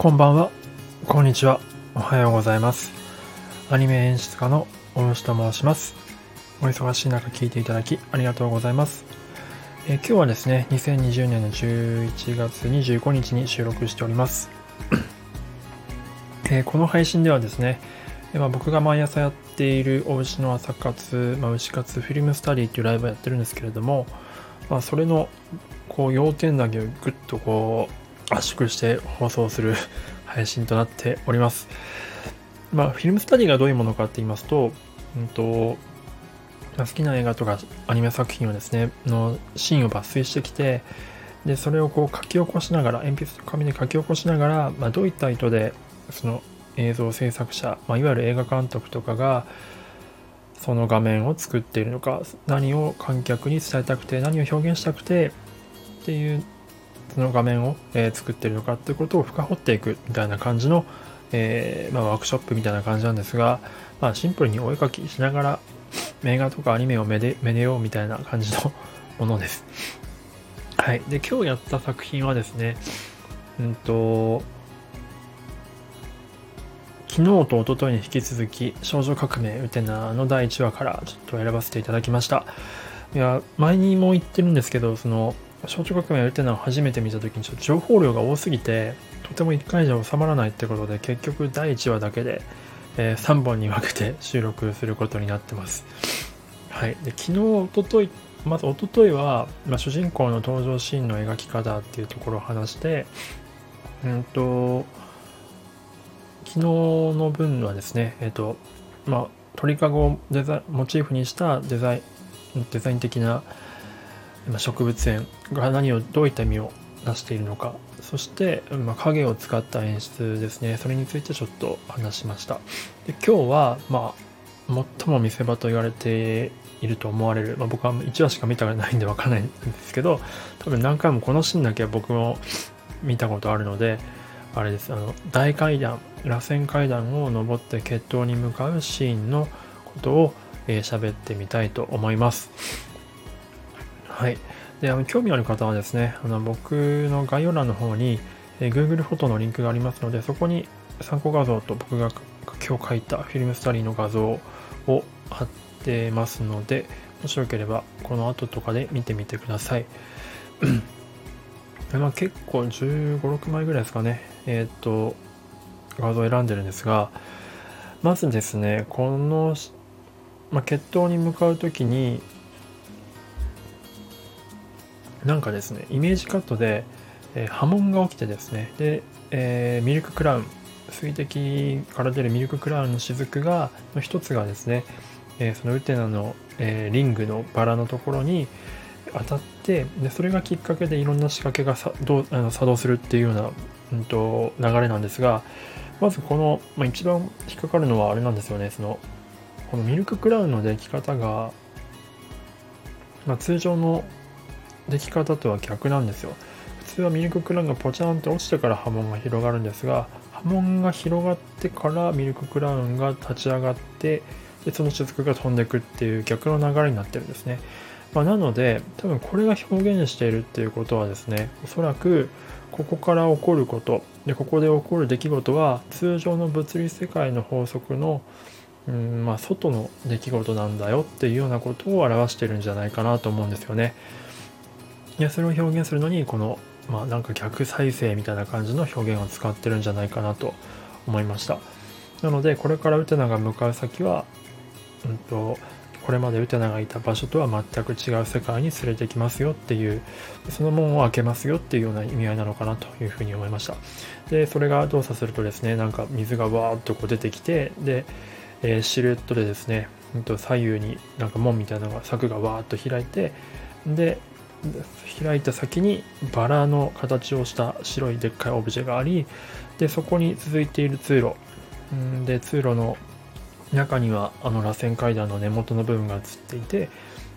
こんばんは、こんにちは、おはようございます。アニメ演出家の大吉と申します。お忙しい中聞いていただきありがとうございます。え今日はですね、2020年の11月25日に収録しております。えこの配信ではですね、えーまあ僕が毎朝やっているお牛の朝活、まあ、牛活フィルムスタディっていうライブをやってるんですけれども、まあ、それのこう要点だけをぐっとこう圧縮して放送する配信となっております。まあ、フィルムスタディがどういうものかって言いますと、うんと好きな映画とかアニメ作品をですね、のシーンを抜粋してきて、で、それをこう書き起こしながら、鉛筆と紙で書き起こしながら、まあ、どういった意図で、その映像制作者、まあ、いわゆる映画監督とかが、その画面を作っているのか、何を観客に伝えたくて、何を表現したくて、っていう、その画面を、えー作ってるのかっていうことを深掘っていくみたいな感じの、えーまあ、ワークショップみたいな感じなんですが、まあ、シンプルにお絵描きしながら映画とかアニメをめでめでようみたいな感じの ものです。はい。で、今日やった作品はですね、うんと、昨日と一昨日に引き続き、少女革命ウテナの第1話からちょっと選ばせていただきました。いや、前にも言ってるんですけど、その、少女革命ウテナを初めて見た時にちょっと情報量が多すぎて、とても1回じゃ収まらないってことで、結局第1話だけで、えー3本に分けて収録することになってます。はい。で、昨日、一昨日まず一昨日は、まあ、主人公の登場シーンの描き方っていうところを話して、うんと、昨日の分はですね、えっ、と、まあ、鳥かごをデザモチーフにしたデザイン、デザイン的な植物園が何をどういった意味を出しているのかそして、まあ、影を使った演出ですね。それについてちょっと話しました。で今日は、まあ、最も見せ場と言われていると思われる、まあ、僕は1話しか見たことないんでわからないんですけど多分何回もこのシーンだけは僕も見たことあるのであれです。あの大階段螺旋階段を登って決闘に向かうシーンのことをえー喋ってみたいと思います。はい。であの興味ある方はですねあの僕の概要欄の方に、え Google フォトのリンクがありますのでそこに参考画像と僕が今日書いたフィルムスタディの画像を貼ってますのでもしよければこの後とかで見てみてください。まあ、結構1 5 6枚ぐらいですかねえっ、と画像を選んでるんですがまずですねこの、まあ、決闘に向かう時になんかですねイメージカットで、えー波紋が起きてですねで、えーミルククラウン水滴から出るミルククラウンの雫がの一つがですね、えーそのウテナの、えーリングのバラのところに当たってでそれがきっかけでいろんな仕掛けがさどうあの作動するっていうような、うん、と流れなんですがまずこの、まあ、一番引っかかるのはあれなんですよねそのこのミルククラウンの出来方が、まあ、通常の出来方とは逆なんですよ普通はミルククラウンがポチャンって落ちてから波紋が広がるんですが波紋が広がってからミルククラウンが立ち上がってでその雫が飛んでくっていう逆の流れになってるんですね、まあ、なので多分これが表現しているっていうことはですねおそらくここから起こることでここで起こる出来事は通常の物理世界の法則のうんまあ、外の出来事なんだよっていうようなことを表してるんじゃないかなと思うんですよね。いやそれを表現するのにこの、まあ、なんか逆再生みたいな感じの表現を使ってるんじゃないかなと思いました。なのでこれからウテナが向かう先は、うん、とこれまでウテナがいた場所とは全く違う世界に連れてきますよっていうその門を開けますよっていうような意味合いなのかなというふうに思いました。でそれが動作するとですねなんか水がわーっとこう出てきてでえーシルエットでですね、うんと左右になんか門みたいなのが柵がわーっと開いてで開いた先にバラの形をした白いでっかいオブジェがありでそこに続いている通路。で通路の中にはあの螺旋階段の根元の部分が映っていて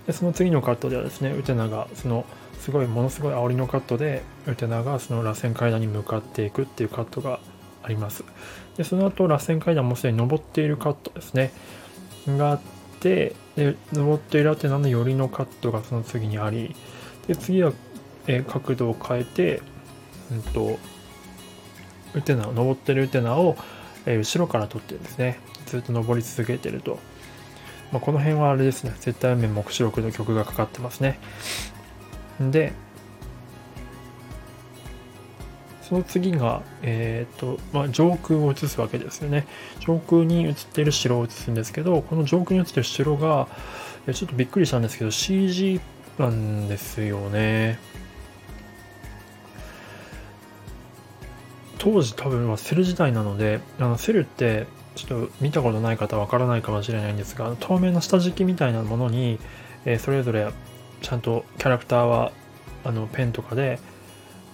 でその次のカットではですねウテナがそのすごいものすごい煽りのカットでウテナがその螺旋階段に向かっていくっていうカットがあります。でその後螺旋階段もすでに登っているカットですねがあってで登っている後なの寄りのカットがその次にありで次は、えー角度を変えて、うんとウテナ登ってるウテナを、えー、後ろから撮ってですね。ずっと登り続けてると、まあ、この辺はあれですね。絶対面目視録の曲がかかってますね。でその次が、えーとまあ、上空を映すわけですよね。上空に映ってる城を映すんですけど、この上空に映ってる城が、ちょっとびっくりしたんですけど、CG なんですよね。当時多分はセル時代なので、あのセルってちょっと見たことない方わからないかもしれないんですが、透明な下敷きみたいなものに、えー、それぞれちゃんとキャラクターはあのペンとかで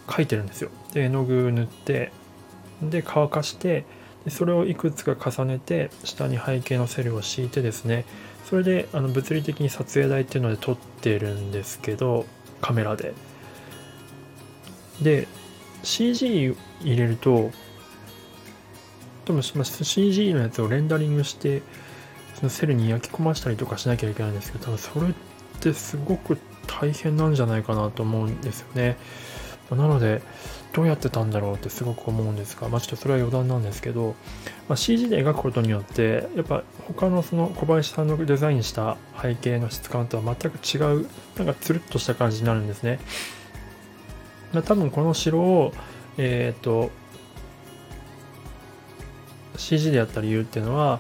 描いてるんですよ。で、絵の具塗って、で、乾かして、でそれをいくつか重ねて、下に背景のセルを敷いてですね、それであの物理的に撮影台っていうので撮ってるんですけど、カメラで。で、CG 入れると、多分 CG のやつをレンダリングして、そのセルに焼き込ましたりとかしなきゃいけないんですけど、多分それってすごく大変なんじゃないかなと思うんですよね。なので、どうやってたんだろうってすごく思うんですが、まあ、ちょっとそれは余談なんですけど、まあ、CG で描くことによって、やっぱ他のその小林さんのデザインした背景の質感とは全く違う、なんかつるっとした感じになるんですね。まあ、多分この城を、えっ、と、CG でやった理由っていうのは、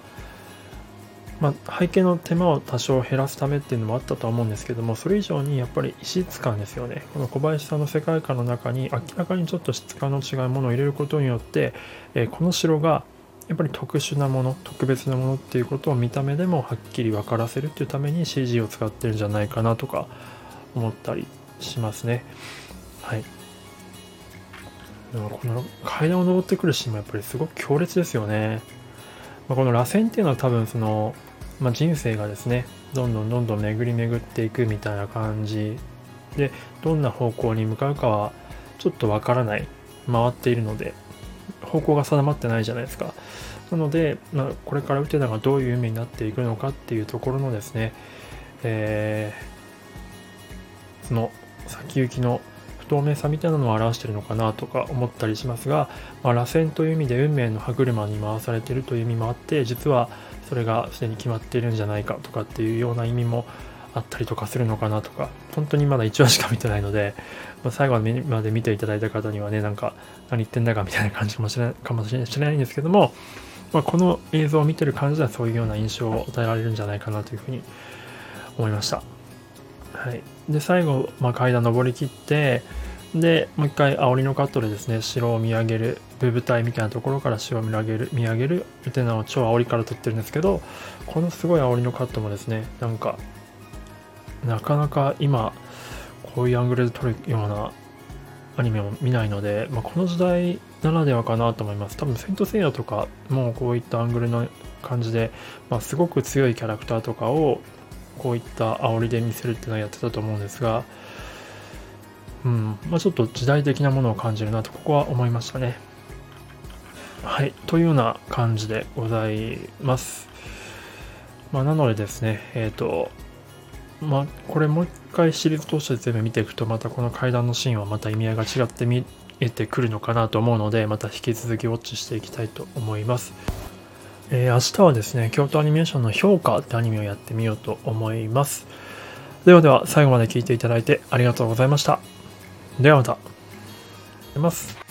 まあ、背景の手間を多少減らすためっていうのもあったとは思うんですけどもそれ以上にやっぱり異質感ですよね。この小林さんの世界観の中に明らかにちょっと質感の違うものを入れることによって、えー、この城がやっぱり特殊なもの特別なものっていうことを見た目でもはっきり分からせるっていうために CG を使ってるんじゃないかなとか思ったりしますね。はい。この階段を登ってくるシーンもやっぱりすごく強烈ですよね。ま、この螺旋っていうのは多分そのまあ、人生がですねどんどんどんどん巡り巡っていくみたいな感じ。でどんな方向に向かうかはちょっとわからない。回っているので方向が定まってないじゃないですか。なので、まあ、これからウテナがどういう夢になっていくのかっていうところのですね、えー、その先行きの不透明さみたいなのを表してるのかなとか思ったりしますが、まあ、螺旋という意味で運命の歯車に回されているという意味もあって実はそれがすでに決まっているんじゃないかとかっていうような意味もあったりとかするのかなとか本当にまだ1話しか見てないので、まあ、最後まで見ていただいた方にはねなんか何言ってんだかみたいな感じかもしれないかもしれないんですけども、まあ、この映像を見てる感じではそういうような印象を与えられるんじゃないかなというふうに思いました。はい、で最後、まあ、階段登りきってでもう一回煽りのカットでですね城を見上げる部舞台みたいなところから城を見上げる見上げるみたいなのを超煽りから撮ってるんですけどこのすごい煽りのカットもですねなんかなかなか今こういうアングルで撮るようなアニメを見ないので、まあ、この時代ならではかなと思います。多分セントセイヤとかもこういったアングルの感じで、まあ、すごく強いキャラクターとかをこういった煽りで見せるっていうのをやってたと思うんですがうんまあ、ちょっと時代的なものを感じるなとここは思いましたね。はい、というような感じでございます。まあ、なのでですね、えっ、ー、と、まあ、これもう一回シリーズ通して全部見ていくと、またこの階段のシーンはまた意味合いが違って見えてくるのかなと思うので、また引き続きウォッチしていきたいと思います。えー、明日はですね、京都アニメーションの評価ってアニメをやってみようと思います。ではでは、最後まで聴いていただいてありがとうございました。ではまた。ます。